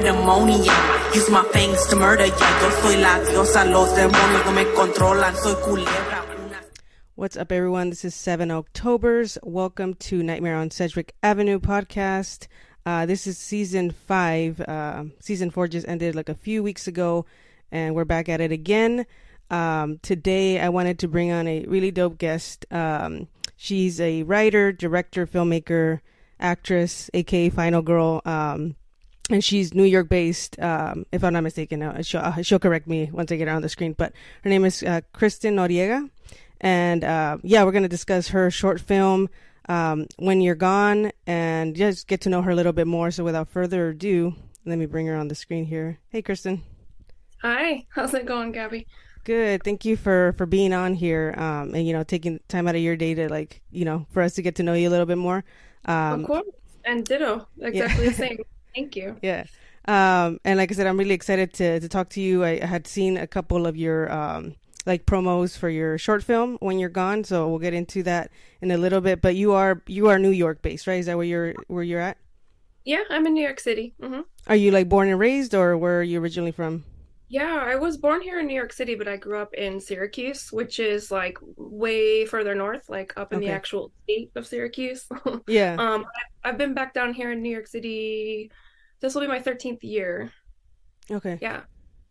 pandemonium. Use my fangs to murder ya. Yo soy la diosa, los demonios no me controlan. Soy culebra. What's up, everyone? This is Seven Octobers. Welcome to Nightmare on Sedgwick Avenue podcast. Uh, this is season five. Uh, season four just ended like a few weeks ago, and we're back at it again. Um, today, I wanted to bring on a really dope guest. Um, she's a writer, director, filmmaker, actress, aka Final Girl. Um, and she's New York based, um, if I'm not mistaken. Uh, she'll, uh, she'll, correct me once I get her on the screen. But her name is uh, Kristen Noriega. And uh, yeah, we're going to discuss her short film, um, When You're Gone, and just get to know her a little bit more. So without further ado, let me bring her on the screen here. Hey, Kristen. Hi, how's it going, Gabby? Good. Thank you for for being on here, um, and you know, taking time out of your day to like, you know, for us to get to know you a little bit more. Um, of course, and ditto, exactly yeah. the same. Thank you. Yeah. Um, and like I said, I'm really excited to to talk to you. I, I had seen a couple of your um like promos for your short film when you're gone, so we'll get into that in a little bit. But you are you are New York based, right? Is that where you're where you're at? Yeah, I'm in New York City. Mm-hmm. Are you like born and raised, or where are you originally from? Yeah, I was born here in New York City, but I grew up in Syracuse, which is like way further north, like up in okay. the actual state of Syracuse. yeah. Um, I've been back down here in New York City. This will be my 13th year. Okay. Yeah.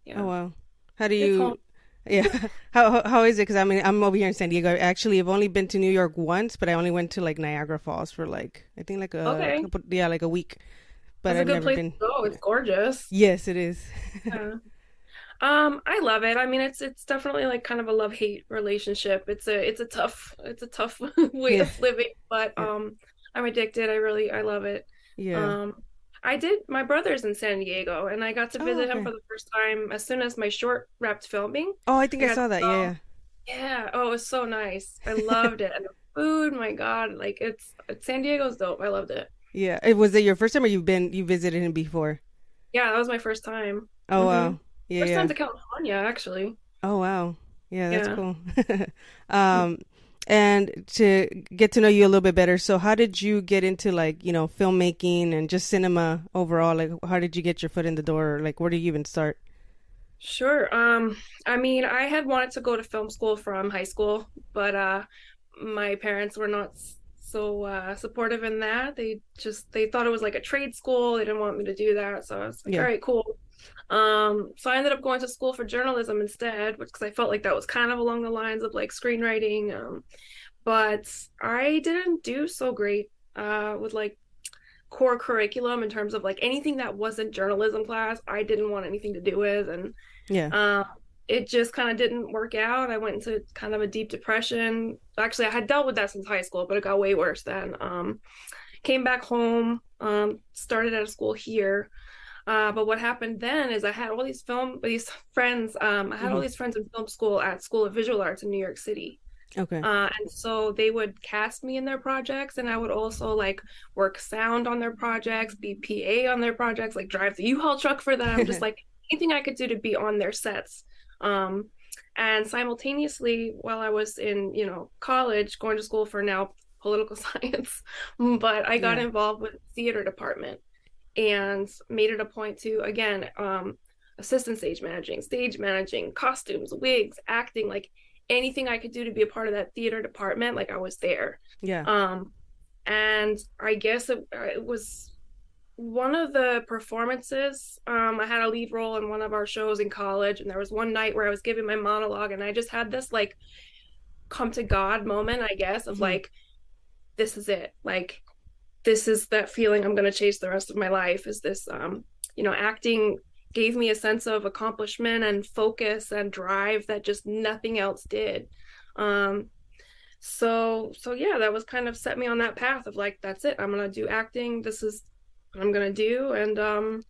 Yeah. Oh wow. How do you? Yeah. how how is it? Because I mean, I'm over here in San Diego. Actually, I've only been to New York once, but I only went to like Niagara Falls for like I think like a okay. couple, yeah like a week. But That's I've never been. Oh, It's gorgeous. Yes, it is. yeah. Um, I love it. I mean, it's it's definitely like kind of a love hate relationship. It's a it's a tough it's a tough way yeah. of living, but um, I'm addicted. I really I love it. Yeah. Um, I did. My brother's in San Diego, and I got to visit oh, okay. him for the first time as soon as my short wrapped filming. Oh, I think I, I saw that. Yeah. Yeah. Oh, it was so nice. I loved it. And the food, my God, like it's, it's San Diego's dope. I loved it. Yeah. It was it your first time, or you've been you visited him before? Yeah, that was my first time. Oh mm-hmm. wow. Yeah, First time to California, actually. Oh wow, yeah, that's yeah. cool. um, and to get to know you a little bit better. So, how did you get into like you know filmmaking and just cinema overall? Like, how did you get your foot in the door? Like, where did you even start? Sure. Um, I mean, I had wanted to go to film school from high school, but uh, my parents were not so uh, supportive in that. They just they thought it was like a trade school. They didn't want me to do that. So I was like, yeah. all right, cool. Um, so I ended up going to school for journalism instead, which because I felt like that was kind of along the lines of like screenwriting. Um, but I didn't do so great uh, with like core curriculum in terms of like anything that wasn't journalism class. I didn't want anything to do with, and yeah, uh, it just kind of didn't work out. I went into kind of a deep depression. Actually, I had dealt with that since high school, but it got way worse then. Um, came back home, um, started at a school here uh, but what happened then is I had all these film, these friends. Um, I had mm-hmm. all these friends in film school at School of Visual Arts in New York City. Okay. Uh, and so they would cast me in their projects, and I would also like work sound on their projects, be PA on their projects, like drive the U-Haul truck for them, just like anything I could do to be on their sets. Um, and simultaneously, while I was in, you know, college, going to school for now political science, but I got yeah. involved with theater department and made it a point to again um, assistant stage managing stage managing costumes wigs acting like anything i could do to be a part of that theater department like i was there. Yeah. Um and i guess it, it was one of the performances um i had a lead role in one of our shows in college and there was one night where i was giving my monologue and i just had this like come to god moment i guess of mm-hmm. like this is it. Like this is that feeling I'm going to chase the rest of my life is this um you know acting gave me a sense of accomplishment and focus and drive that just nothing else did. Um so so yeah that was kind of set me on that path of like that's it. I'm going to do acting. This is what I'm going to do. And um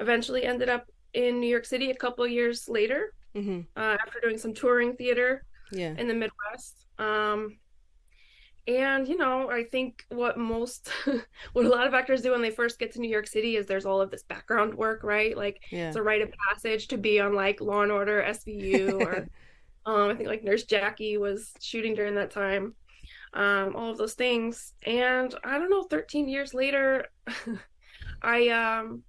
eventually ended up in New York City a couple of years later mm-hmm. uh, after doing some touring theater yeah. in the Midwest. Um and you know i think what most what a lot of actors do when they first get to new york city is there's all of this background work right like yeah. it's a rite of passage to be on like law and order svu or um, i think like nurse jackie was shooting during that time um, all of those things and i don't know 13 years later i um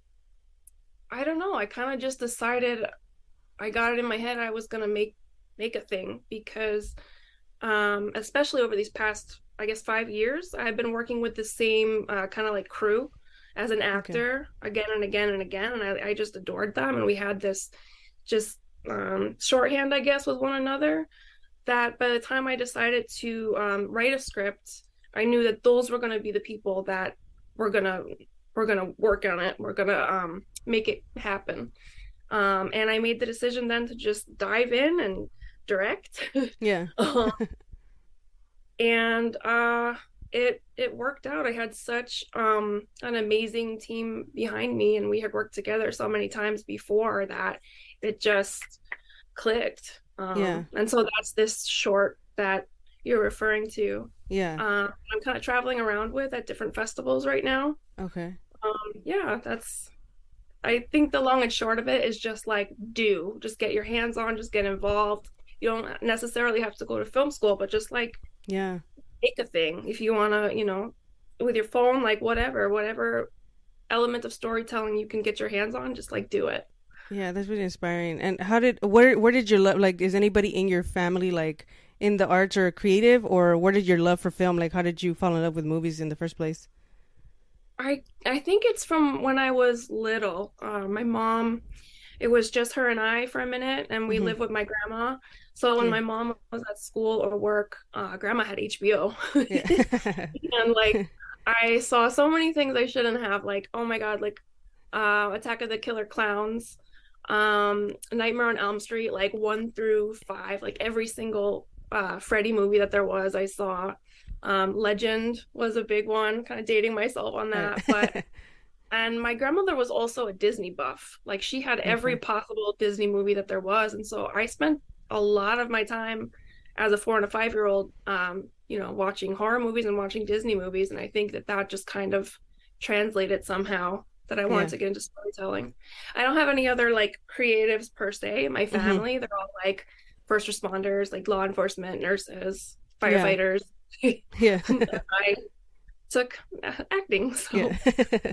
I don't know. I kind of just decided I got it in my head I was gonna make make a thing because um especially over these past I guess five years I've been working with the same uh, kind of like crew as an actor okay. again and again and again and I, I just adored them and we had this just um shorthand I guess with one another that by the time I decided to um, write a script I knew that those were going to be the people that were going to we're going to work on it we're going to um, make it happen um, and I made the decision then to just dive in and direct. Yeah. And uh, it it worked out. I had such um, an amazing team behind me, and we had worked together so many times before that it just clicked. Um, yeah. And so that's this short that you're referring to. Yeah. Uh, I'm kind of traveling around with at different festivals right now. Okay. Um, yeah, that's I think the long and short of it is just like do, just get your hands on, just get involved. You don't necessarily have to go to film school, but just like yeah, make a thing if you want to, you know, with your phone, like whatever, whatever element of storytelling you can get your hands on, just like do it. Yeah, that's really inspiring. And how did where where did your love like is anybody in your family like in the arts or creative or where did your love for film like how did you fall in love with movies in the first place? I I think it's from when I was little. Uh, my mom, it was just her and I for a minute, and we mm-hmm. lived with my grandma. So when yeah. my mom was at school or work, uh, grandma had HBO, and like I saw so many things I shouldn't have. Like oh my god, like uh, Attack of the Killer Clowns, um, Nightmare on Elm Street, like one through five, like every single uh, Freddy movie that there was, I saw. Um, Legend was a big one, kind of dating myself on that. But and my grandmother was also a Disney buff. Like she had every mm-hmm. possible Disney movie that there was, and so I spent a lot of my time as a four and a five year old, um, you know, watching horror movies and watching Disney movies, and I think that that just kind of translated somehow that I wanted yeah. to get into storytelling. I don't have any other like creatives per se in my mm-hmm. family. Mm-hmm. They're all like first responders, like law enforcement, nurses, firefighters. Yeah yeah. I took acting. So. Yeah.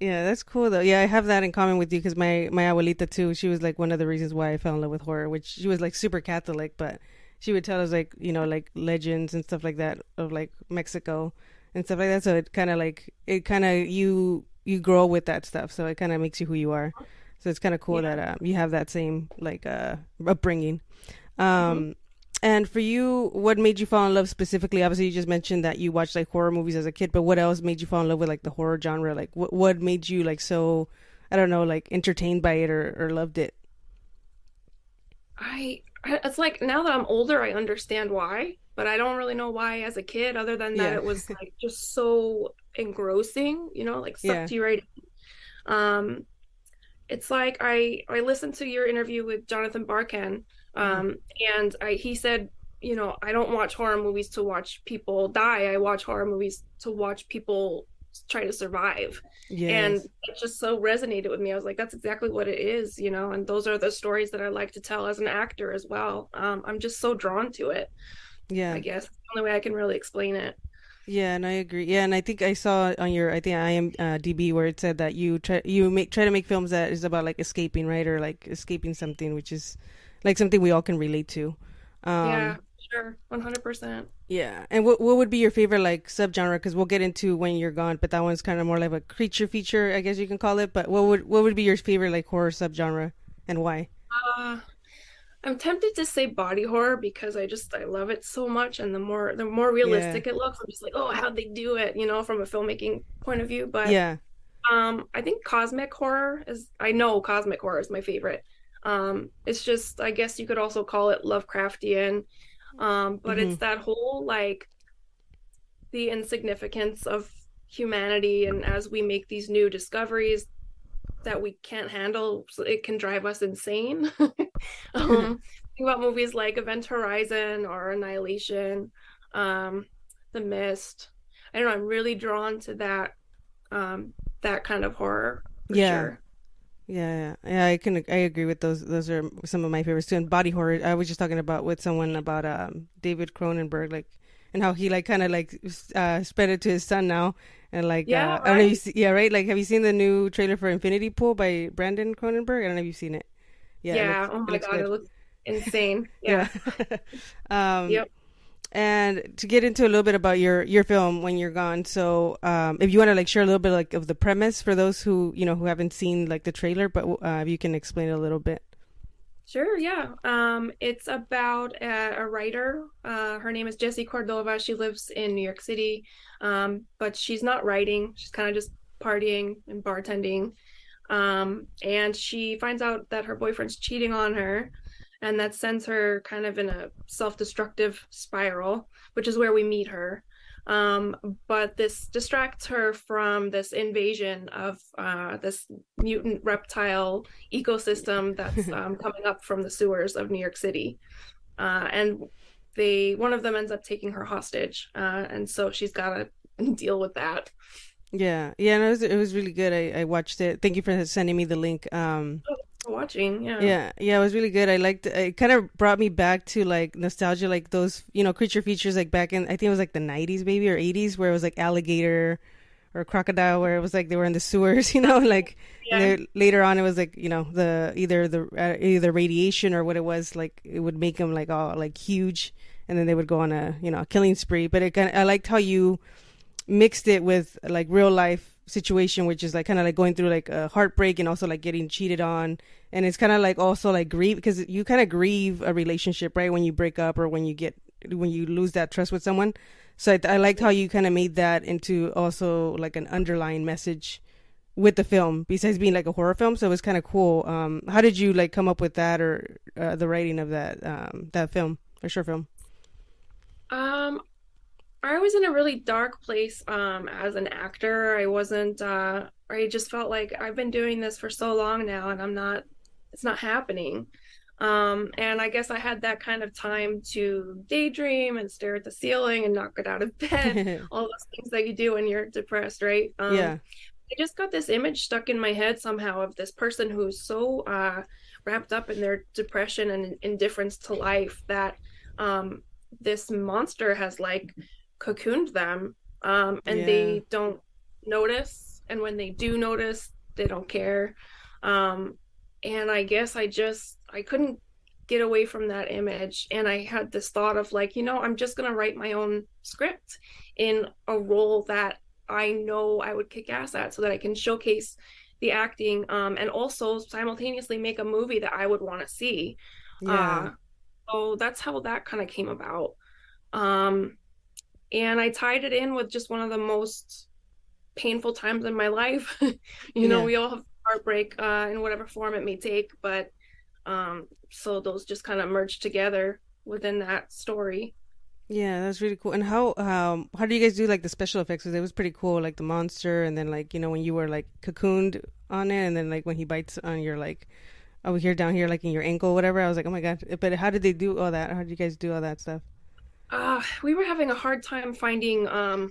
yeah. that's cool though. Yeah, I have that in common with you because my my abuelita too. She was like one of the reasons why I fell in love with horror. Which she was like super Catholic, but she would tell us like you know like legends and stuff like that of like Mexico and stuff like that. So it kind of like it kind of you you grow with that stuff. So it kind of makes you who you are. So it's kind of cool yeah. that um, you have that same like uh upbringing. Um, mm-hmm. And for you, what made you fall in love specifically? Obviously, you just mentioned that you watched like horror movies as a kid, but what else made you fall in love with like the horror genre? Like, what what made you like so, I don't know, like entertained by it or or loved it? I it's like now that I'm older, I understand why, but I don't really know why as a kid, other than that yeah. it was like just so engrossing, you know, like sucked yeah. you right. In. Um, it's like I I listened to your interview with Jonathan Barkan. Um, and I, he said, you know, I don't watch horror movies to watch people die. I watch horror movies to watch people try to survive. Yes. And it just so resonated with me. I was like, that's exactly what it is, you know, and those are the stories that I like to tell as an actor as well. Um, I'm just so drawn to it. Yeah. I guess the only way I can really explain it. Yeah, and I agree. Yeah, and I think I saw on your I think I am uh, DB where it said that you try you make try to make films that is about like escaping, right, or like escaping something, which is like something we all can relate to. Um, yeah, sure, one hundred percent. Yeah, and what what would be your favorite like subgenre? Because we'll get into when you're gone, but that one's kind of more like a creature feature, I guess you can call it. But what would what would be your favorite like horror subgenre, and why? Uh, I'm tempted to say body horror because I just I love it so much, and the more the more realistic yeah. it looks, I'm just like, oh, how'd they do it? You know, from a filmmaking point of view. But yeah, um, I think cosmic horror is. I know cosmic horror is my favorite. Um, it's just, I guess you could also call it Lovecraftian, um, but mm-hmm. it's that whole like the insignificance of humanity, and as we make these new discoveries that we can't handle, it can drive us insane. um, think about movies like Event Horizon or Annihilation, um, The Mist. I don't know. I'm really drawn to that um, that kind of horror. yeah. Sure. Yeah, yeah, I can. I agree with those. Those are some of my favorites too. And body horror. I was just talking about with someone about um, David Cronenberg, like, and how he like kind of like uh, spread it to his son now, And like, Yeah, uh, I don't know see, yeah, right. Like, have you seen the new trailer for Infinity Pool by Brandon Cronenberg? I don't know if you've seen it. Yeah. Yeah. looks- oh my god, good. it looks insane. Yeah. Yeah. um, Yep. And to get into a little bit about your your film when you're gone, so um, if you want to like share a little bit like of the premise for those who you know who haven't seen like the trailer, but uh, you can explain it a little bit. Sure, yeah. Um, it's about a, a writer. Uh, her name is Jessie Cordova. She lives in New York City, um, but she's not writing. She's kind of just partying and bartending. Um, and she finds out that her boyfriend's cheating on her, and that sends her kind of in a self-destructive spiral, which is where we meet her. Um, but this distracts her from this invasion of uh, this mutant reptile ecosystem that's um, coming up from the sewers of New York City. Uh, and they one of them ends up taking her hostage, uh, and so she's got to deal with that. Yeah, yeah, no, it was it was really good. I I watched it. Thank you for sending me the link. Um, Watching, yeah, yeah, yeah, it was really good. I liked it. Kind of brought me back to like nostalgia, like those you know creature features like back in I think it was like the '90s maybe or '80s where it was like alligator or crocodile where it was like they were in the sewers, you know, like Yeah. later on it was like you know the either the uh, either radiation or what it was like it would make them like all like huge and then they would go on a you know a killing spree. But it kind of I liked how you mixed it with like real life situation which is like kind of like going through like a heartbreak and also like getting cheated on. And it's kind of like also like grieve because you kind of grieve a relationship right when you break up or when you get when you lose that trust with someone. So i, I liked how you kind of made that into also like an underlying message with the film besides being like a horror film. So it was kind of cool. Um how did you like come up with that or uh, the writing of that um that film or short film? Um, I was in a really dark place um as an actor. I wasn't uh I just felt like I've been doing this for so long now and I'm not it's not happening. Um and I guess I had that kind of time to daydream and stare at the ceiling and not get out of bed. All those things that you do when you're depressed, right? Um yeah I just got this image stuck in my head somehow of this person who's so uh, wrapped up in their depression and indifference to life that um, this monster has like cocooned them um, and Yeah. they don't notice. And when they do notice, they don't care. Um, and I guess I just, I couldn't get away from that image. And I had this thought of like, you know, I'm just going to write my own script in a role that I know I would kick ass at so that I can showcase the acting um, and also simultaneously make a movie that I would want to see. yeah Uh, so that's how that kind of came about. Um, and I tied it in with just one of the most painful times in my life. you know, we all have heartbreak uh, in whatever form it may take, but um, so those just kind of merged together within that story. Yeah, that's really cool. And how um how do you guys do like the special effects? Because it was pretty cool, like the monster, and then like you know when you were like cocooned on it, and then like when he bites on your like over here down here like in your ankle, whatever. I was like, oh my god! But how did they do all that? How did you guys do all that stuff? Uh, we were having a hard time finding um,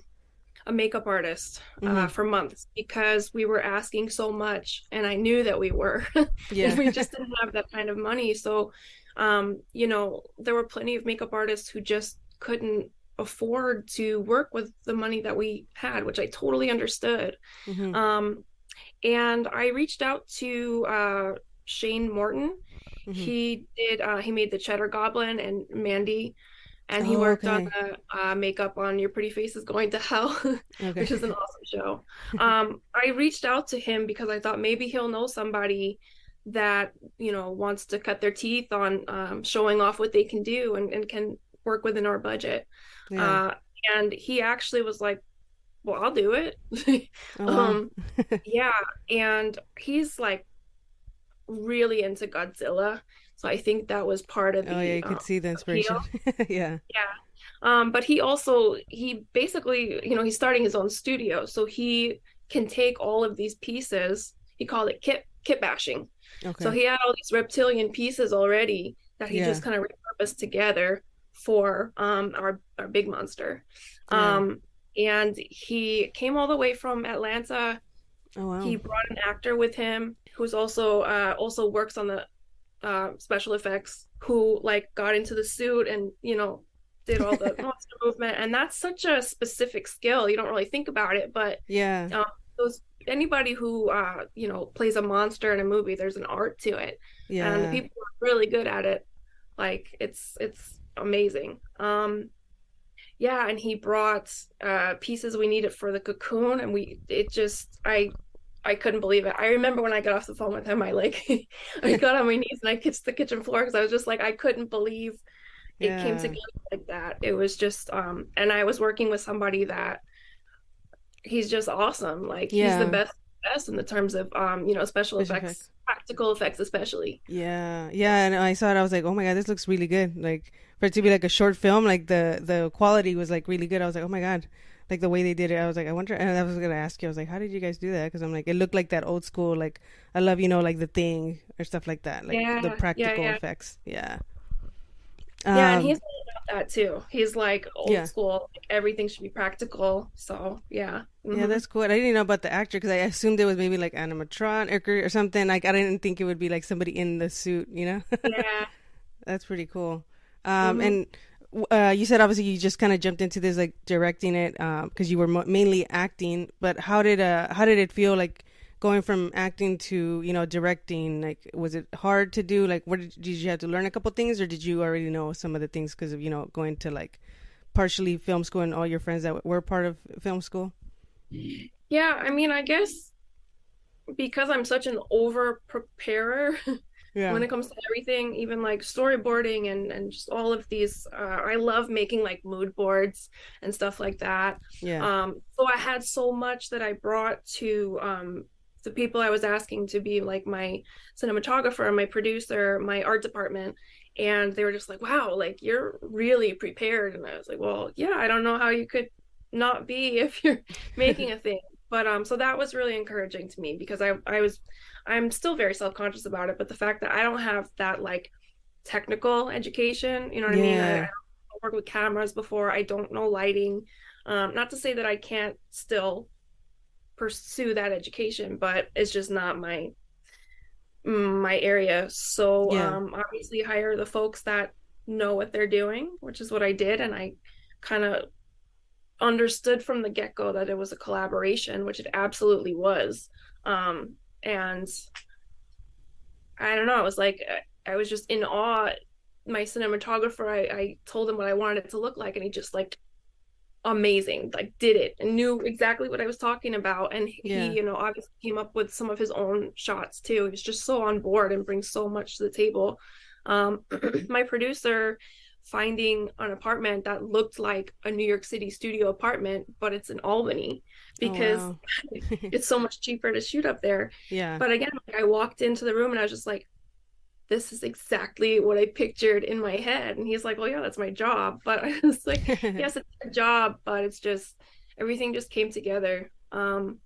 a makeup artist uh, Mhm. for months because we were asking so much, and I knew that we were. Yeah, we just didn't have that kind of money. So, um, you know, there were plenty of makeup artists who just couldn't afford to work with the money that we had, which I totally understood. Mhm. Um, and I reached out to uh, Shane Morton. Mhm. He did. Uh, he made the Cheddar Goblin and Mandy, and he Oh, worked on the uh, makeup on Your Pretty Face is Going to Hell, okay. which is an awesome show. Um, I reached out to him because I thought maybe he'll know somebody that you know wants to cut their teeth on um, showing off what they can do and, and can work within our budget. yeah. Uh, and he actually was like, "Well, I'll do it." Oh, um, yeah, and he's like really into Godzilla, so I think that was part of the oh yeah, you uh, could see the inspiration. yeah. yeah. Um, but he also he basically, you know, he's starting his own studio, so he can take all of these pieces. He called it kit kit bashing. Okay. So he had all these reptilian pieces already that he Yeah. just kind of repurposed together for um our our big monster. Yeah. Um and he came all the way from Atlanta. oh wow. He brought an actor with him who's also uh also works on the uh special effects who like got into the suit and you know did all the monster movement, and that's such a specific skill. You don't really think about it, but yeah, um, those anybody who uh, you know plays a monster in a movie, there's an art to it, yeah, and the people are really good at it. Like it's it's amazing. Um, yeah, and he brought uh, pieces we needed for the cocoon, and we it just I I couldn't believe it. I remember when I got off the phone with him, I like I got on my knees and I kissed the kitchen floor because I was just like I couldn't believe it yeah. came together like that. It was just um and I was working with somebody that he's just awesome. Like Yeah. he's the best best in the terms of um, you know, special, Special effects, effects. practical effects especially. Yeah, yeah, and I saw it. I was like, "Oh my god, this looks really good!" Like for it to be like a short film, like the the quality was like really good. I was like, "Oh my god!" Like the way they did it, I was like, "I wonder." And I was gonna ask you, I was like, "How did you guys do that?" Because I'm like, it looked like that old school, like I love you know, like the thing or stuff like that, like Yeah, the practical yeah. effects. Yeah, yeah, and Um, he's about that too. He's like old Yeah. school, like everything should be practical. So yeah. Yeah, Mhm. that's cool. I didn't know about the actor because I assumed it was maybe like animatronic or, or something. Like I didn't think it would be like somebody in the suit, you know. yeah. That's pretty cool. Um, Mhm. and uh, you said obviously you just kind of jumped into this like directing it because you were mo- mainly acting. But how did uh how did it feel like going from acting to you know directing? Like was it hard to do? Like what did, did you have to learn a couple things or did you already know some of the things because of you know going to like partially film school and all your friends that were part of film school? Yeah, I mean, I guess because I'm such an over preparer Yeah. when it comes to everything, even like storyboarding and and just all of these, uh, I love making like mood boards and stuff like that. yeah. Um, so I had so much that I brought to um the people I was asking to be like my cinematographer, my producer, my art department, and they were just like, "Wow, like you're really prepared." And I was like, "Well, yeah, I don't know how you could not be if you're making a thing." But um, so that was really encouraging to me because I I was I'm still very self conscious about it, but the fact that I don't have that like technical education, you know what I mean? I, I Yeah. don't work with cameras before. I don't know lighting. Um, not to say that I can't still pursue that education, but it's just not my my area. So Yeah. um, obviously hire the folks that know what they're doing, which is what I did, and I kind of understood from the get go that it was a collaboration, which it absolutely was. Um, and I don't know, it was like I was just in awe. My cinematographer, I, I told him what I wanted it to look like, and he just like amazing, like did it and knew exactly what I was talking about. And Yeah. he, you know, obviously came up with some of his own shots too. He was just so on board and brings so much to the table. Um, my producer finding an apartment that looked like a New York City studio apartment, but it's in Albany because oh, wow. it's so much cheaper to shoot up there. yeah. But again, like I walked into the room and I was just like, this is exactly what I pictured in my head. And he's like, well, yeah, that's my job. But I was like, yes, it's a job, but it's just everything just came together. Um,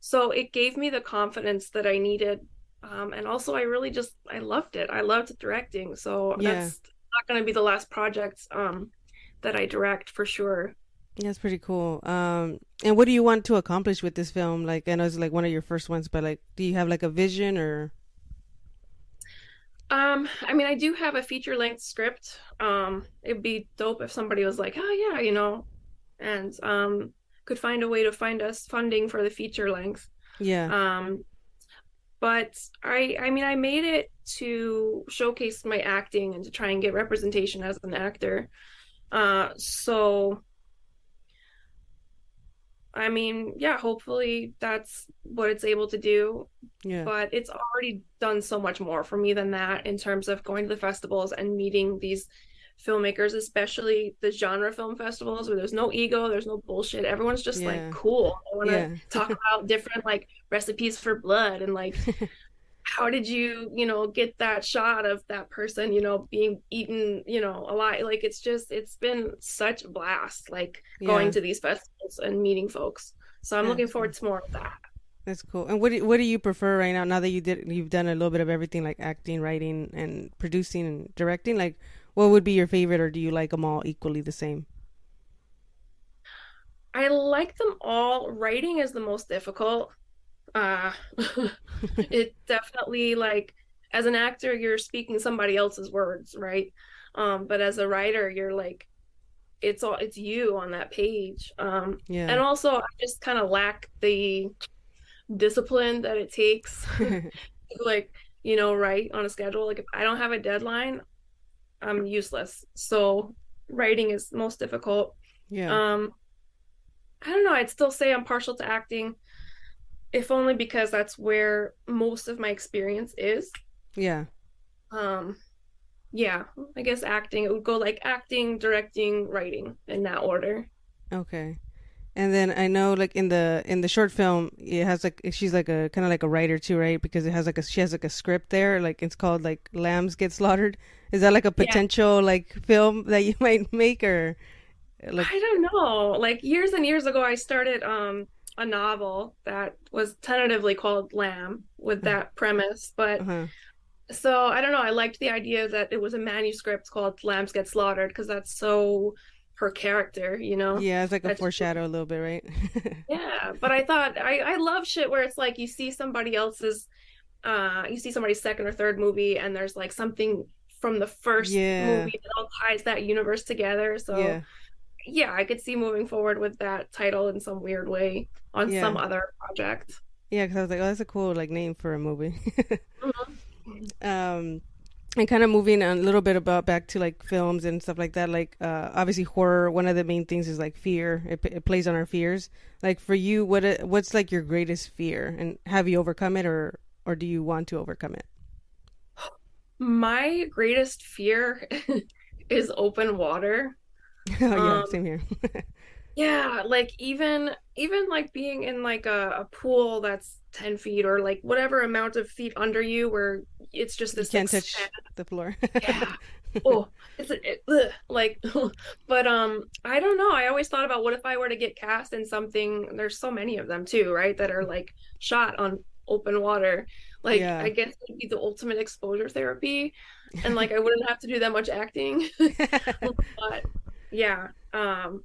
so it gave me the confidence that I needed. Um, and also, I really just I loved it. I loved directing. So Yeah. that's not going to be the last project um, that I direct for sure. That's pretty cool. Um, and what do you want to accomplish with this film? Like, I know it's like one of your first ones, but like, do you have like a vision or? Um, I mean, I do have a feature length script. Um, it'd be dope if somebody was like, "Oh yeah, you know," and um, could find a way to find us funding for the feature length. Yeah. Um, but I, I mean, I made it to showcase my acting and to try and get representation as an actor. Uh, so I mean, yeah, hopefully that's what it's able to do yeah. but it's already done so much more for me than that in terms of going to the festivals and meeting these filmmakers especially the genre film festivals where there's no ego there's no bullshit everyone's just Yeah. like cool i want to Yeah. talk about different like recipes for blood and like how did you you know get that shot of that person you know being eaten you know alive like it's just it's been such a blast like going to these festivals and meeting folks so i'm Yeah, looking forward to more of that That's cool. And what do, what do you prefer right now? Now that you did, you've done a little bit of everything, like acting, writing, and producing and directing. Like, what would be your favorite, or do you like them all equally the same? I like them all. Writing is the most difficult. Uh, it definitely like as an actor, you're speaking somebody else's words, right? Um, but as a writer, you're like it's all it's you on that page. Um, Yeah. and also I just kind of lack the discipline that it takes to, like, you know, write on a schedule. Like if I don't have a deadline, I'm useless. So writing is most difficult. yeah. Um, I don't know. I'd still say I'm partial to acting, if only because that's where most of my experience is. yeah. Um, yeah, I guess acting. It would go like acting, directing, writing in that order. Okay. And then I know like in the in the short film it has like she's like a kind of like a writer too, right? Because it has like a she has like a script there, like it's called like Lambs Get Slaughtered. Is that like a Yeah. potential like film that you might make or like I don't know. Like years and years ago, I started um a novel that was tentatively called Lamb with that premise, but uh-huh. so I don't know. I liked the idea that it was a manuscript called Lambs Get Slaughtered because that's so her character, you know? Yeah, it's like a That's- foreshadow a little bit, right? Yeah, but I thought I I love shit where it's like you see somebody else's uh you see somebody's second or third movie and there's like something from the first Yeah. movie that all ties that universe together. So yeah. yeah, I could see moving forward with that title in some weird way on Yeah. some other project. Yeah, because I was like, oh, that's a cool like name for a movie. Mhm. um and kind of moving a little bit about back to like films and stuff like that like uh obviously horror one of the main things is like fear. It, it plays on our fears. Like for you what it- what's like your greatest fear? And have you overcome it or or do you want to overcome it? My greatest fear is open water. oh yeah Um, same here Yeah, like even even like being in like a, a pool that's 10 feet or like whatever amount of feet under you where it's just you can't touch the floor. Yeah. Oh it's it, ugh, like but um i don't know i always thought about what if i were to get cast in something there's so many of them too right that are like shot on open water like Yeah. i guess it'd be the ultimate exposure therapy and like i wouldn't have to do that much acting. But yeah um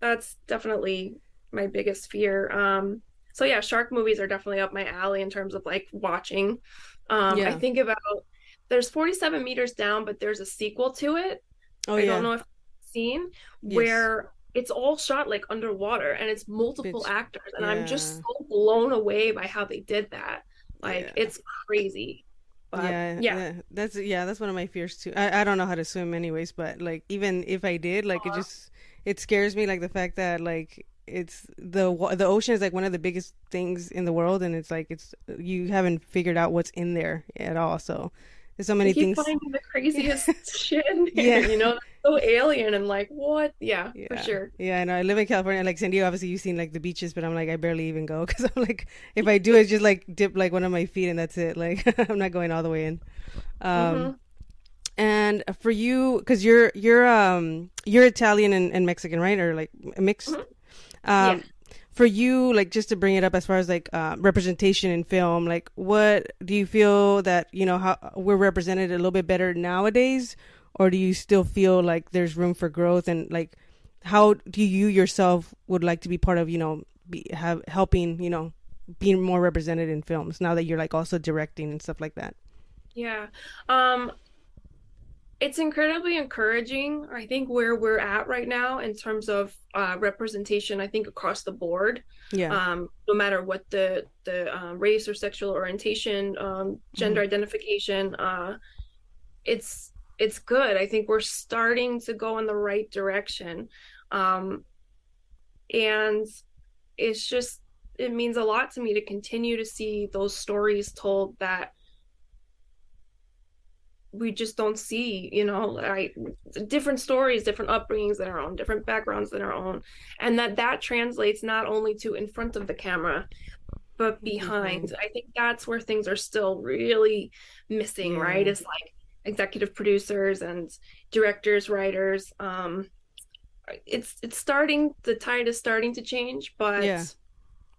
that's definitely my biggest fear. Um so yeah shark movies are definitely up my alley in terms of like watching. Um i think about there's 47 meters down but there's a sequel to it. Oh i yeah. don't know if seen Yes. where it's all shot like underwater and it's multiple Bitch. actors and i'm just so blown away by how they did that. Like Yeah. it's crazy. But yeah, yeah. yeah, that's yeah, that's one of my fears too. I, I don't know how to swim anyways, but like even if I did, like it just it scares me like the fact that like it's the the ocean is like one of the biggest things in the world, and it's like it's you haven't figured out what's in there at all. So there's so many things. finding the craziest shit in Yeah. you know, so alien and like what? Yeah, Yeah. for sure. Yeah, I know. I live in California, like San Diego. Obviously, you've seen like the beaches, but I'm like I barely even go because I'm like if I do, it's just like dip like one of my feet and that's it. Like I'm not going all the way in. Um, Mhm. And for you, because you're you're um you're Italian and, and Mexican, right? Or like mixed. Mhm. Um, Yeah. For you, like just to bring it up as far as like uh, representation in film, like what do you feel that you know how we're represented a little bit better nowadays, or do you still feel like there's room for growth and like how do you yourself would like to be part of you know be have helping you know being more represented in films now that you're like also directing and stuff like that? Yeah. Um, it's incredibly encouraging, I think, where we're at right now in terms of uh, representation, I think across the board, Yeah. um, no matter what the the um, race or sexual orientation, um, gender identification, uh, it's it's good. I think we're starting to go in the right direction. Um, and it's just it means a lot to me to continue to see those stories told that we just don't see you know like different stories different upbringings than our own different backgrounds than our own and that that translates not only to in front of the camera but behind. I think that's where things are still really missing right? It's like executive producers and directors writers um it's it's starting the tide is starting to change but Yeah.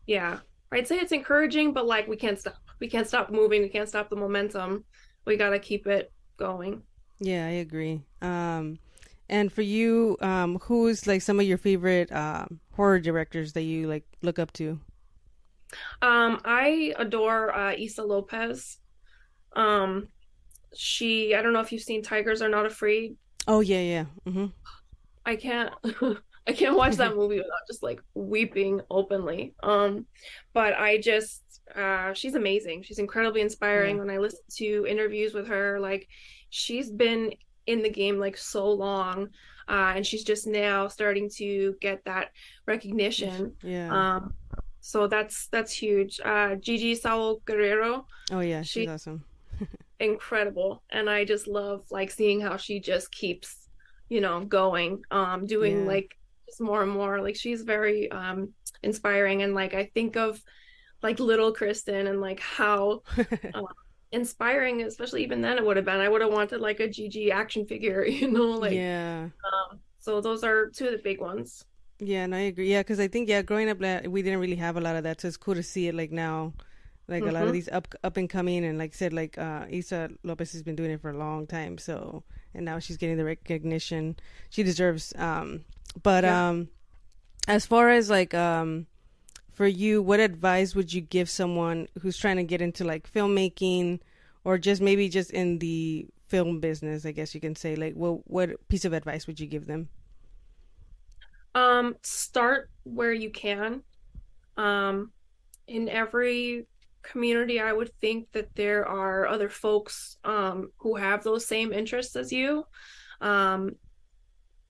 yeah i'd say it's encouraging but like we can't stop we can't stop moving we can't stop the momentum. We got to keep it going Yeah, I agree. Um, and for you, um, who's like some of your favorite um, horror directors that you like look up to? um i adore uh Issa Lopez um she i don't know if you've seen tigers are not afraid Oh yeah, yeah. Mm-hmm. I can't I can't watch that movie without just like weeping openly. Um, but I just uh, she's amazing. She's incredibly inspiring. Yeah. When I listen to interviews with her, like she's been in the game like so long, uh, and she's just now starting to get that recognition. Yeah. Um, so that's that's huge. Uh, Gigi Saul Guerrero. Oh yeah, she's, she's awesome. incredible, and I just love like seeing how she just keeps, you know, going. Um, doing yeah. like more and more. Like she's very um inspiring, and like I think of like little Kristen and like how. uh, inspiring especially even then it would have been i would have wanted like a Gigi action figure you know like yeah um, so those are two of the big ones yeah, and I agree. Yeah, because I think yeah, growing up, we didn't really have a lot of that, so it's cool to see it like now, like mm-hmm. a lot of mm-hmm. these up up and coming, and like I said, like uh, Issa Lopez has been doing it for a long time, so and now she's getting the recognition she deserves. Um, but yeah. um, as far as like um, for you, what advice would you give someone who's trying to get into like filmmaking, or just maybe just in the film business? I guess you can say like, what what piece of advice would you give them? Um, start where you can. Um, in every community, I would think that there are other folks um, who have those same interests as you. Um,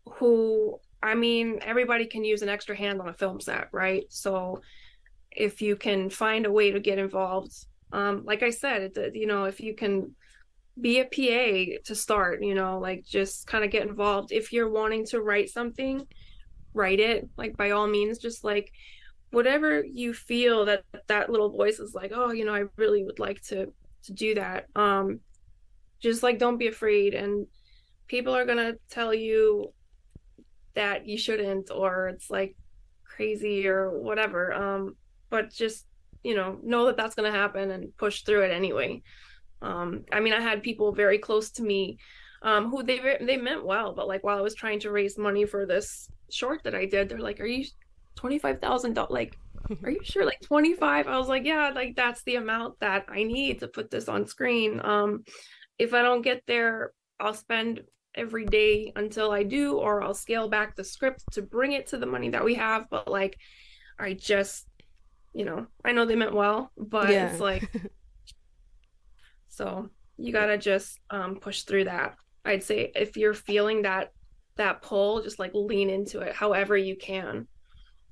who, I mean, everybody can use an extra hand on a film set, right? So if you can find a way to get involved, um, like I said, it, you know, if you can be a PA to start, you know, like just kind of get involved. If you're wanting to write something, write it like by all means just like whatever you feel that that little voice is like oh you know i really would like to to do that um just like don't be afraid and people are gonna tell you that you shouldn't or it's like crazy or whatever um but just you know know that that's gonna happen and push through it anyway um i mean i had people very close to me um who they they meant well but like while i was trying to raise money for this short that I did, they're like, "Are you twenty five thousand dollars? Like, are you sure? Like twenty five? I was like, "Yeah, like that's the amount that I need to put this on screen. Um, if I don't get there, I'll spend every day until I do, or I'll scale back the script to bring it to the money that we have. But like, I just, you know, I know they meant well, but yeah. it's like, so you gotta just um, push through that. I'd say if you're feeling that that pull, just like lean into it however you can.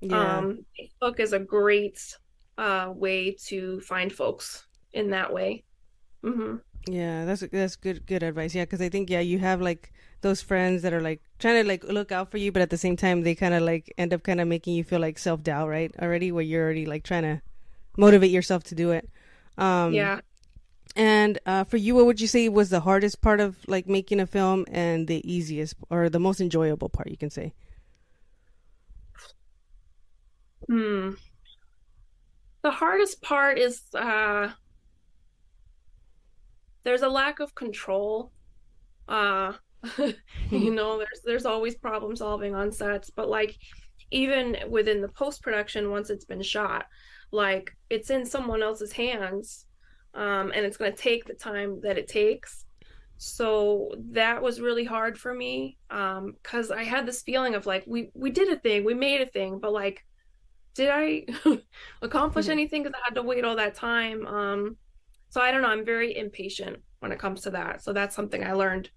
Yeah. Um, Facebook is a great uh, way to find folks in that way. Mm-hmm. Yeah, that's that's good good advice. Yeah, because I think yeah, you have like those friends that are like trying to like look out for you, but at the same time they kind of like end up kind of making you feel like self doubt, right? Already, where you're already like trying to motivate yourself to do it. Um, yeah. And uh, for you, what would you say was the hardest part of like making a film, and the easiest or the most enjoyable part? You can say. Hmm. The hardest part is uh, there's a lack of control. Uh, you know, there's there's always problem solving on sets, but like even within the post production, once it's been shot, like it's in someone else's hands um, and it's going to take the time that it takes. So that was really hard for me because um, I had this feeling of like we we did a thing, we made a thing, but like, did I accomplish mm-hmm. anything? Because I had to wait all that time. Um, so I don't know. I'm very impatient when it comes to that. So that's something I learned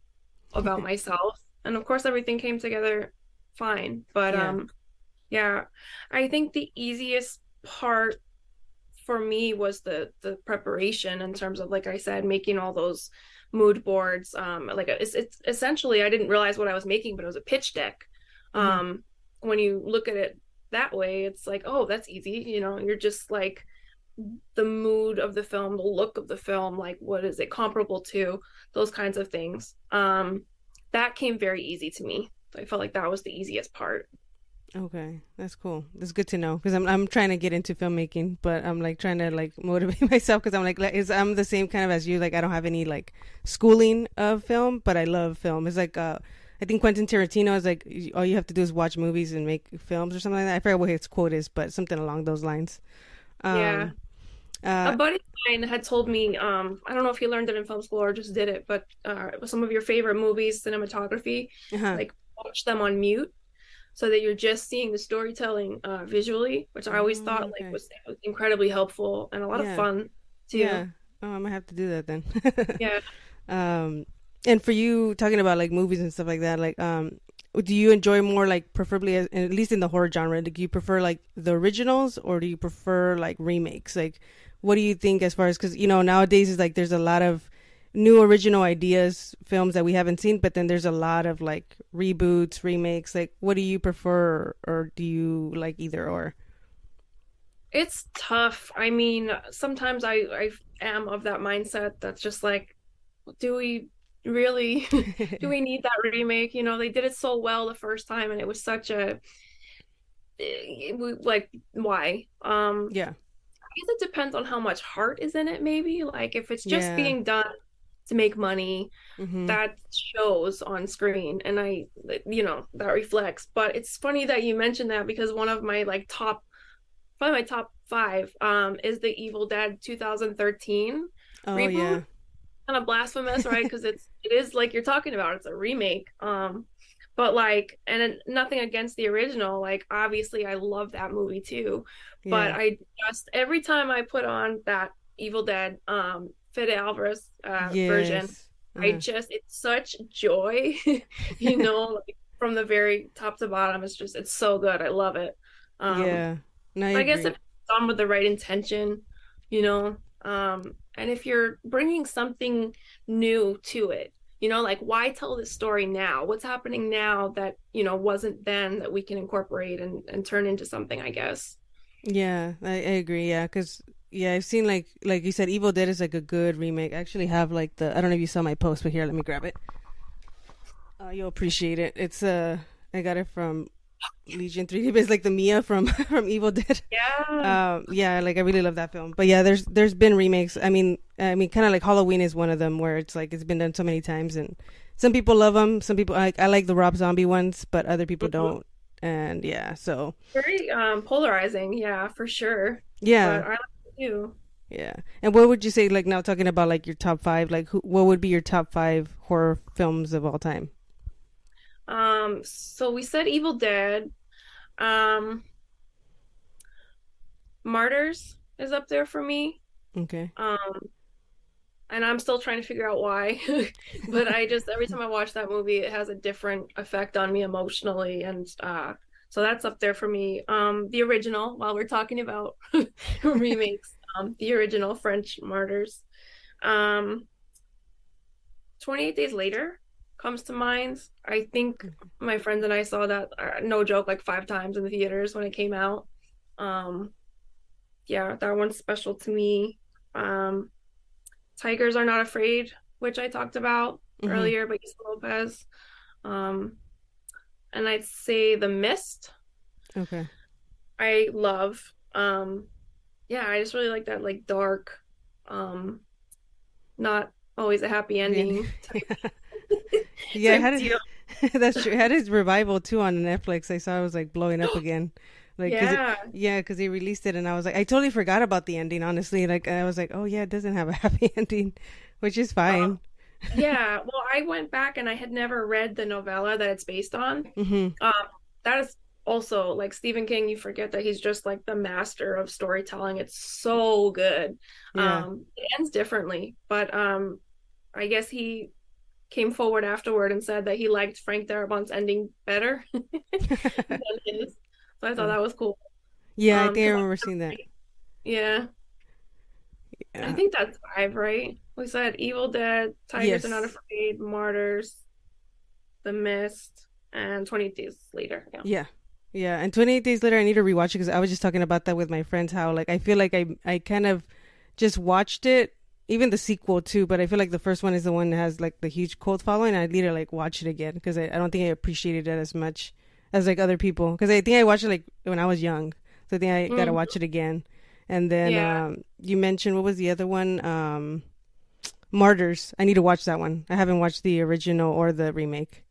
about myself. And of course, everything came together fine. But yeah. um, yeah, I think the easiest part for me was the the preparation in terms of like I said making all those mood boards um like it's, it's essentially I didn't realize what I was making but it was a pitch deck mm-hmm. um when you look at it that way it's like oh that's easy you know you're just like the mood of the film the look of the film like what is it comparable to those kinds of things um that came very easy to me i felt like that was the easiest part Okay, that's cool. That's good to know because I'm I'm trying to get into filmmaking, but I'm like trying to like motivate myself because I'm like is I'm the same kind of as you. Like I don't have any like schooling of film, but I love film. It's like uh, I think Quentin Tarantino is like all you have to do is watch movies and make films or something like that. I forget what his quote is, but something along those lines. Um, yeah. Uh, a buddy of mine had told me, um, I don't know if he learned it in film school or just did it, but uh, some of your favorite movies, cinematography, uh-huh. like watch them on mute so that you're just seeing the storytelling uh, visually, which I always Oh, thought okay. like was, was incredibly helpful and a lot Yeah. of fun too. Yeah. Oh, I'm gonna have to do that then. Yeah. Um, and for you talking about like movies and stuff like that, like um, do you enjoy more like preferably at least in the horror genre? Do you prefer like the originals or do you prefer like remakes? Like, what do you think as far as because you know nowadays is like there's a lot of new original ideas films that we haven't seen but then there's a lot of like reboots remakes like what do you prefer or do you like either or It's tough. I mean, sometimes I I am of that mindset that's just like, do we really do we need that remake? You know, they did it so well the first time and it was such a eh, like why? Um yeah guess it depends on how much heart is in it, maybe. Like if it's just Yeah. being done to make money, hmm that shows on screen and I you know, that reflects. But it's funny that you mentioned that because one of my like top probably my top five um is the Evil Dead 2013. oh Reboot? yeah Kind of blasphemous, right? Because it's it is like you're talking about, it's a remake. Um but like and nothing against the original, like obviously I love that movie too but yeah. I just every time I put on that Evil Dead um Fede Alvarez uh, version, Yes. I Uh-huh. just it's such joy, you know, like from the very top to bottom. It's just it's so good. I love it. Um, yeah no, I, I guess if it's done with the right intention, you know, um, and if you're bringing something new to it, you know, like why tell this story now? What's happening now that you know wasn't then that we can incorporate and and turn into something? I guess. Yeah, I, I agree. Yeah, because yeah, I've seen like like you said, Evil Dead is like a good remake. I actually have like the I don't know if you saw my post, but here, let me grab it. Uh, you'll appreciate it. It's uh I got it from Legion 3D, but it's like the Mia from from Evil Dead. Yeah. Um, yeah, like I really love that film. But yeah, there's there's been remakes. I mean, I mean, kind of like Halloween is one of them where it's like it's been done so many times, and some people love them. Some people like I like the Rob Zombie ones, but other people Mhm. don't. And yeah, so Very um polarizing, yeah, for sure. yeah. But I like too. Yeah. And what would you say, like, now talking about, like, your top five, like, who, what would be your top five horror films of all time? Um, so we said Evil Dead. Um, Martyrs is up there for me. Okay. Um, and I'm still trying to figure out why. But I just every time I watch that movie, it has a different effect on me emotionally, and uh, so that's up there for me. Um, the original, while we're talking about remakes, um, the original French Martyrs. Um, 28 Days Later comes to mind. I think my friends and I saw that, uh, no joke, like five times in the theaters when it came out. Um, yeah, that one's special to me. Um, Tigers Are Not Afraid, which I talked about Mhm. earlier by Issa Lopez. Um, and I'd say The Mist. Okay. I love. Um, yeah, I just really like that like dark, um, not always a happy ending. yeah, had deal. that's true. Had its revival, too, on Netflix. I saw it was, like, blowing up again. Like, 'cause it- yeah. yeah, because he released it, and I was like, I totally forgot about the ending, honestly. Like, I was like, oh, yeah, it doesn't have a happy ending, which is fine. yeah well i went back and i had never read the novella that it's based on hmm um that is also like stephen king you forget that he's just like the master of storytelling it's so good Yeah. um it ends differently but um i guess he came forward afterward and said that he liked frank darabont's ending better than his so i thought that was cool yeah, I um, think I 'cause I- remember seeing that. yeah i think that's five right we said evil dead tigers are not afraid martyrs the mist and 28 days later yeah Yeah. Yeah. And 28 days later, I need to rewatch it because I was just talking about that with my friends. How, like, I feel like I, I kind of just watched it, even the sequel too, but I feel like the first one is the one that has, like, the huge cult following. I need to, like, watch it again because I, I don't think I appreciated it as much as, like, other people. Because I think I watched it, like, when I was young. So I think I got to Mhm. watch it again. And then Yeah. um, you mentioned, what was the other one? Um, Martyrs. I need to watch that one. I haven't watched the original or the remake.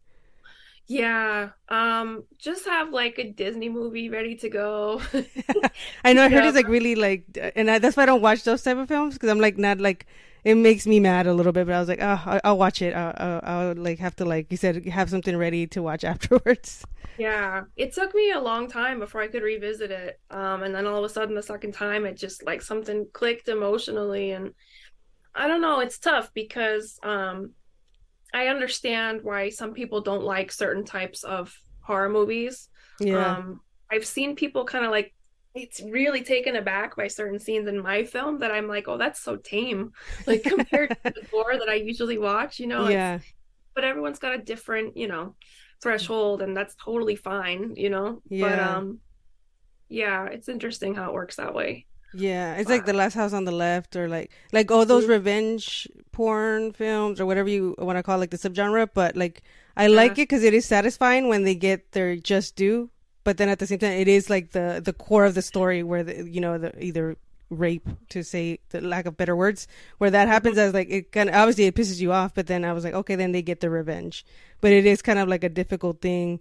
Yeah, um, just have like a Disney movie ready to go. I know I heard Yeah. it's like really like, and I, that's why I don't watch those type of films because I'm like not like it makes me mad a little bit. But I was like, oh, I'll, I'll watch it. I'll, I'll, I'll, like have to like you said have something ready to watch afterwards. Yeah, it took me a long time before I could revisit it. Um, and then all of a sudden, the second time, it just like something clicked emotionally, and I don't know. It's tough because um, I understand why some people don't like certain types of horror movies. Yeah. Um, I've seen people kind of like it's really taken aback by certain scenes in my film that I'm like, oh, that's so tame, like compared to the gore that I usually watch. You know, yeah. But everyone's got a different, you know, threshold, and that's totally fine. You know. Yeah. But um, yeah, it's interesting how it works that way. Yeah, it's like the last house on the left, or like like all those mm-hmm. revenge porn films, or whatever you want to call it, like the subgenre. But like, I uh-huh. like it because it is satisfying when they get their just due. But then at the same time, it is like the the core of the story where the you know the either rape to say the lack of better words where that happens mm-hmm. as like it kind of obviously it pisses you off but then i was like okay then they get the revenge but it is kind of like a difficult thing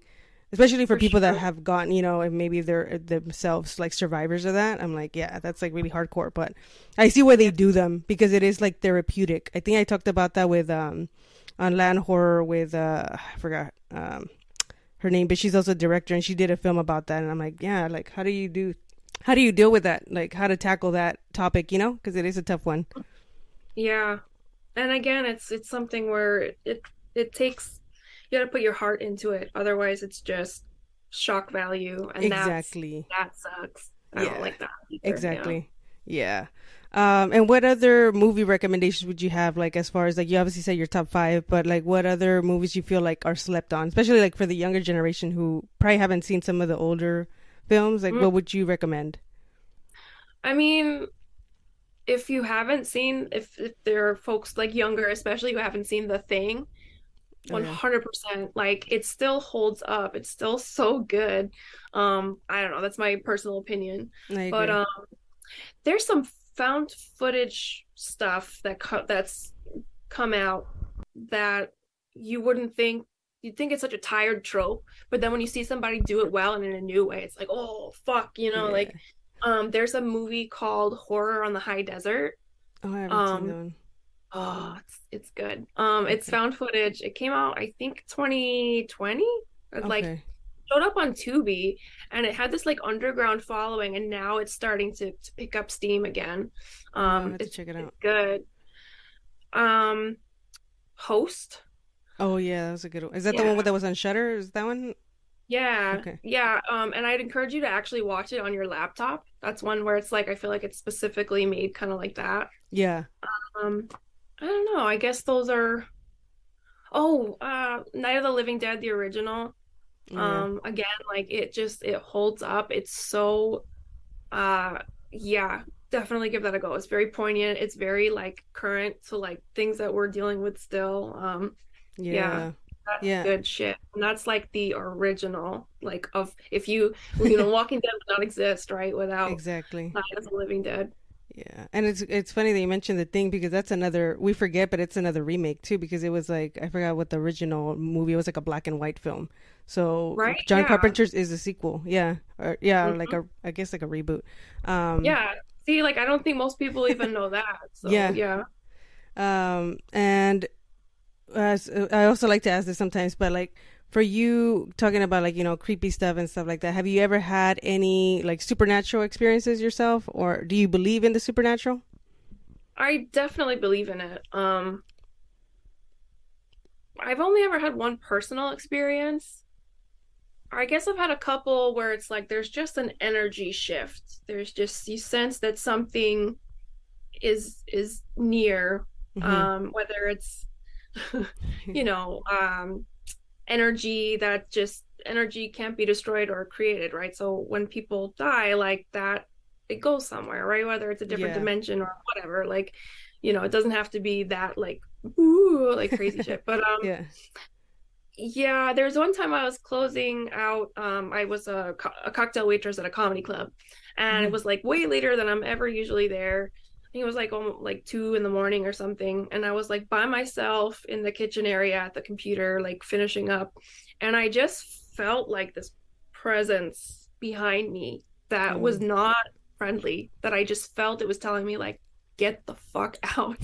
especially for, For people that have gotten you know and maybe they're themselves like survivors of that i'm like yeah that's like really hardcore but i see why they do them because it is like therapeutic. I think i talked about that with um on land horror with uh i forgot um her name but she's also a director and she did a film about that and i'm like yeah like how do you do how do you deal with that? Like how to tackle that topic you know? Because it is a tough one. Yeah. And again, it's it's something where it it takes you got to put your heart into it. Otherwise, it's just shock value, and exactly that's that sucks. I Yeah. don't like that. either, exactly yeah um and what other movie recommendations would you have like as far as like you obviously said your top five but like what other movies you feel like are slept on especially like for the younger generation who probably haven't seen some of the older films like Mm. what would you recommend I mean, if you haven't seen, if, if there are folks like younger, especially who haven't seen The Thing, yeah. 100%, like it still holds up. It's still so good. Um, I don't know, that's my personal opinion. But um, there's some found footage stuff that co- that's come out that you wouldn't think you'd think it's such a tired trope, but then when you see somebody do it well and in a new way, it's like, oh fuck, you know, Yeah. like um there's a movie called Horror on the High Desert. oh i haven't um, seen that one Oh, it's it's good. Um it's Okay. found footage. It came out I think 2020. It, Like showed up on Tubi and it had this like underground following and now it's starting to, to pick up steam again. Um it's, check it out good. Um Host. oh yeah that was a good one is that the one that was on Shudder is that one Yeah. Okay. Yeah, um and I'd encourage you to actually watch it on your laptop. That's one where it's like I feel like it's specifically made kind of like that. yeah Um I don't know. I guess those are Oh, uh Night of the Living Dead the original. yeah. Um again like it just it holds up. It's so uh yeah definitely give that a go. It's very poignant. It's very like current to like things that we're dealing with still. Um yeah that's Yeah. good shit. And that's like the original like of if you you know walking dead would not exist right without exactly. Night of the living dead Yeah, and it's it's funny that you mentioned the thing because that's another we forget, but it's another remake too because it was like I forgot what the original movie it was like a black and white film. So Right, John yeah. Carpenter's is a sequel. Yeah, or yeah, Mhm. like a I guess like a reboot. Um, yeah see like i don't think most people even know that so Yeah. yeah Um, and uh, I also like to ask this sometimes, but like for you talking about like you know creepy stuff and stuff like that, have you ever had any like supernatural experiences yourself, or do you believe in the supernatural? I definitely believe in it. Um, I've only ever had one personal experience. I guess I've had a couple where it's like there's just an energy shift. There's just you sense that something is is near. Mhm. Um, whether it's you know, um, energy that just energy can't be destroyed or created, right? So when people die like that, it goes somewhere, right? Whether it's a different Yeah. dimension or whatever, like, you know, it doesn't have to be that like ooh, like crazy shit. But um yeah. yeah, there was one time I was closing out. Um, I was a, co- a cocktail waitress at a comedy club, and Mhm. it was like way later than I'm ever usually there. I think it was like almost like two in the morning or something, and I was like by myself in the kitchen area at the computer, like finishing up, and I just felt like this presence behind me that was Mm. not friendly. That I just felt it was telling me like, get the fuck out.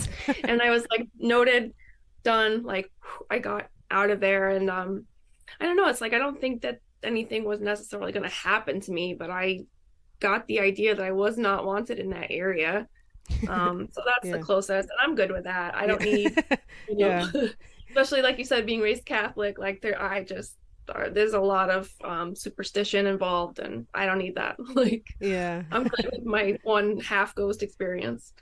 and I was like, noted, done. Like, I got out of there. And um, I don't know. It's like, I don't think that anything was necessarily going to happen to me, but I got the idea that I was not wanted in that area. Um, so that's yeah. the closest, and I'm good with that. I don't need, you know, yeah. especially like you said, being raised Catholic. Like there, I just there's a lot of um, superstition involved, and I don't need that. like, yeah, I'm good with my one half ghost experience.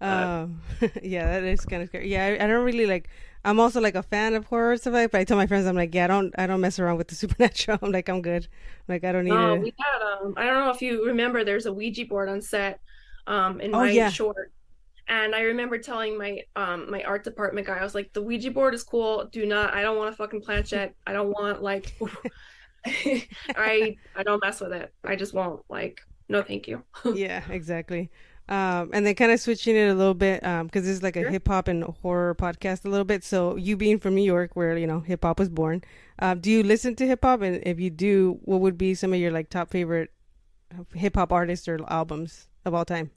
um, yeah, that is kind of scary. Yeah, I, I, don't really like. I'm also like a fan of horror stuff, but I tell my friends, I'm like, yeah, I don't, I don't mess around with the supernatural. I'm like, I'm good. Like, I don't need. No, we had. Um, I don't know if you remember. There's a Ouija board on set. Um, in oh, my yeah. short, and I remember telling my um my art department guy, I was like, the Ouija board is cool. Do not. I don't want a fucking planchette. I don't want like. I I don't mess with it. I just won't like. No, thank you. yeah, exactly. Um, and then kind of switching it a little bit because um, this is like a sure. hip hop and horror podcast a little bit. So you being from New York, where you know hip hop was born, uh, do you listen to hip hop? And if you do, what would be some of your like top favorite hip hop artists or albums of all time?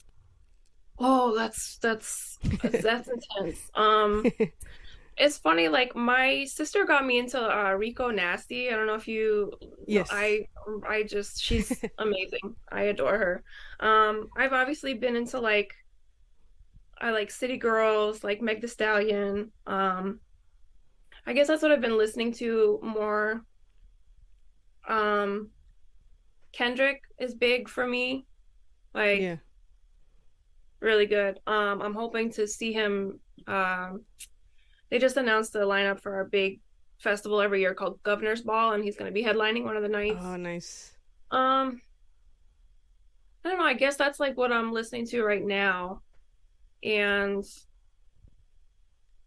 Oh, that's that's that's intense. Um, it's funny. Like my sister got me into uh, Rico Nasty. I don't know if you. Yes. I I just she's amazing. I adore her. Um, I've obviously been into like. I like City Girls, like Meg The Stallion. Um, I guess that's what I've been listening to more. Um, Kendrick is big for me. Like. Yeah really good. Um, I'm hoping to see him. Um, they just announced the lineup for our big festival every year called Governor's Ball, and he's going to be headlining one of the nights. Oh, nice. Um, I don't know. I guess that's like what I'm listening to right now, and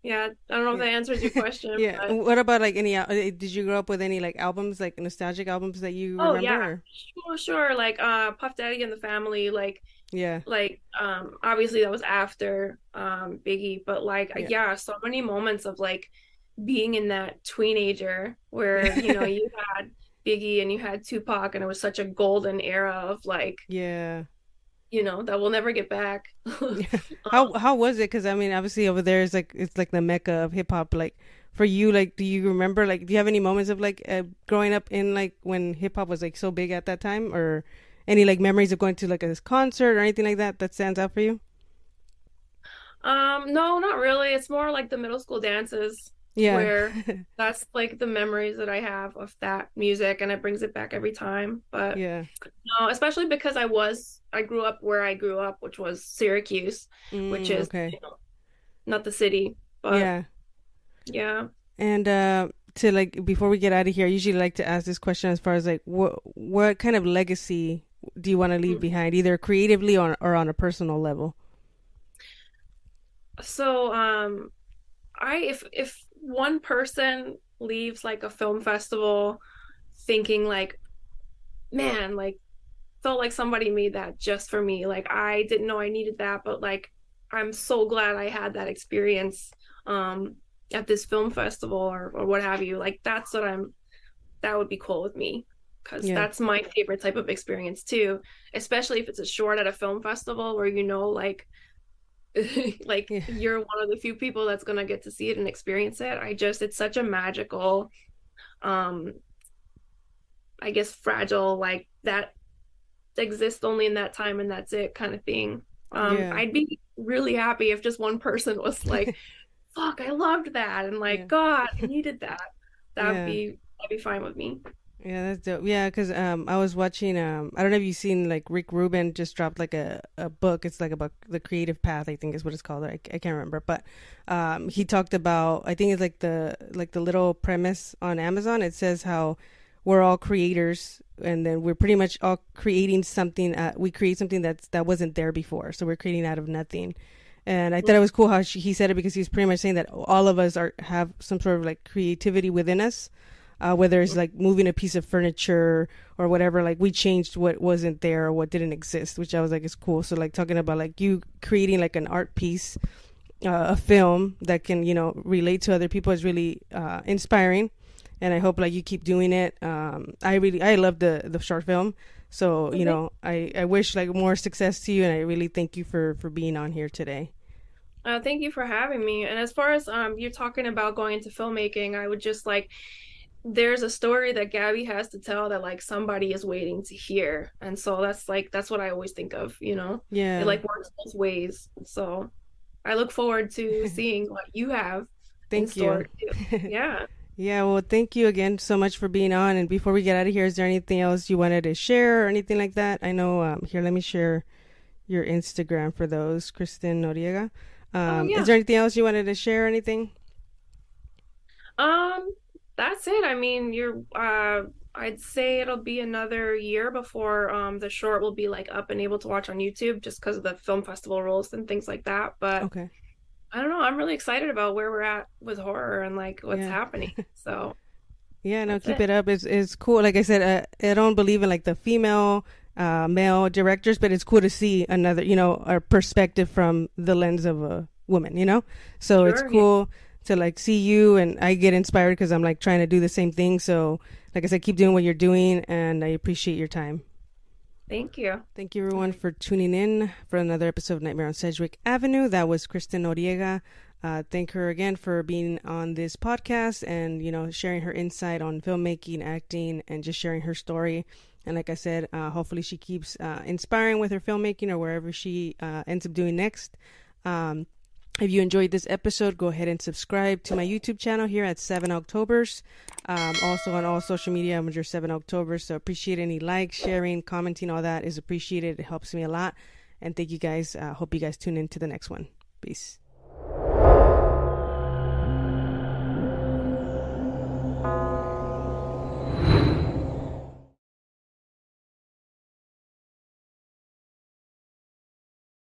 yeah, I don't know if that answers your question. yeah. But... What about like any? Uh, did you grow up with any like albums, like nostalgic albums that you oh, remember? yeah, sure, sure. Like uh, Puff Daddy and the Family, like yeah. Like, um, obviously that was after um Biggie, but like yeah, yeah so many moments of like being in that teenager where, you know, you had Biggie and you had Tupac and it was such a golden era of like Yeah. You know, that we'll never get back. how um, how was it? Because I mean, obviously over there is like it's like the mecca of hip hop. Like for you, like, do you remember? Like, do you have any moments of like uh, growing up in like when hip hop was like so big at that time, or any like memories of going to like a concert or anything like that that stands out for you? Um, no, not really. It's more like the middle school dances. Yeah. Where that's like the memories that I have of that music and it brings it back every time. But yeah. No, especially because I was I grew up where I grew up, which was Syracuse, mm, which is okay. you know, not the city. But yeah. Yeah. And uh to like before we get out of here, I usually like to ask this question as far as like what what kind of legacy do you want to leave mm. behind, either creatively or or on a personal level? So, um, I if if one person leaves like a film festival thinking like, man, like felt like somebody made that just for me. Like I didn't know I needed that, but like I'm so glad I had that experience um at this film festival or, or what have you. Like that's what I'm that would be cool with me because yeah. that's my favorite type of experience too especially if it's a short at a film festival where you know like like yeah. you're one of the few people that's going to get to see it and experience it. I just it's such a magical um i guess fragile like that exists only in that time and that's it kind of thing. Um yeah. i'd be really happy if just one person was like fuck i loved that and like god i needed that. That would be that'd be fine with me yeah, that's dope. Yeah, because um, I was watching. Um, I don't know if you've seen like Rick Rubin just dropped like a, a book. It's like about the creative path. I think is what it's called. I, I can't remember, but um, he talked about. I think it's like the like the little premise on Amazon. It says how we're all creators, and then we're pretty much all creating something. Uh, we create something that's that wasn't there before, so we're creating out of nothing. And I thought it was cool how she, he said it because he's pretty much saying that all of us are have some sort of like creativity within us uh, whether it's like moving a piece of furniture or whatever. Like we changed what wasn't there or what didn't exist, which I was like, is cool. So like talking about like you creating like an art piece, uh, a film that can you know relate to other people is really uh, inspiring, and I hope like you keep doing it. Um, I really I love the the short film. So you know, I I wish like more success to you, and I really thank you for for being on here today. Uh, thank you for having me. And as far as um, you're talking about going into filmmaking, I would just like there's a story that Gabby has to tell that like somebody is waiting to hear. And so that's like that's what I always think of, you know. Yeah. It like works both ways. So I look forward to seeing what you have. Thank you. yeah. Yeah, well, thank you again so much for being on. And before we get out of here, is there anything else you wanted to share or anything like that? I know, um, here, let me share your Instagram for those, Kristen Noriega. Um, oh, yeah. Is there anything else you wanted to share? Anything? Um, that's it. I mean, you're. Uh, I'd say it'll be another year before um the short will be like up and able to watch on YouTube, just because of the film festival rules and things like that. But okay. I don't know. I'm really excited about where we're at with horror and like what's yeah. happening. So. yeah, no, keep it. it. up. It's it's cool. Like I said, uh, I don't believe in like the female, uh, male directors, but it's cool to see another, you know, a perspective from the lens of a woman. You know, so sure, it's cool. Yeah to like see you and I get inspired because I'm like trying to do the same thing. So, like I said, keep doing what you're doing and I appreciate your time. Thank you. Thank you, everyone, for tuning in for another episode of Nightmare on Sedgwick Avenue. That was Kristen Noriega. Uh, thank her again for being on this podcast and, you know, sharing her insight on filmmaking, acting, and just sharing her story. And like I said, uh, hopefully she keeps uh, inspiring with her filmmaking or wherever she uh, ends up doing next. Um, if you enjoyed this episode, go ahead and subscribe to my YouTube channel here at 7 Octobers. Um, also on all social media, I'm under 7 October. So appreciate any likes, sharing, commenting, all that is appreciated. It helps me a lot. And thank you guys. Uh, hope you guys tune in to the next one. Peace.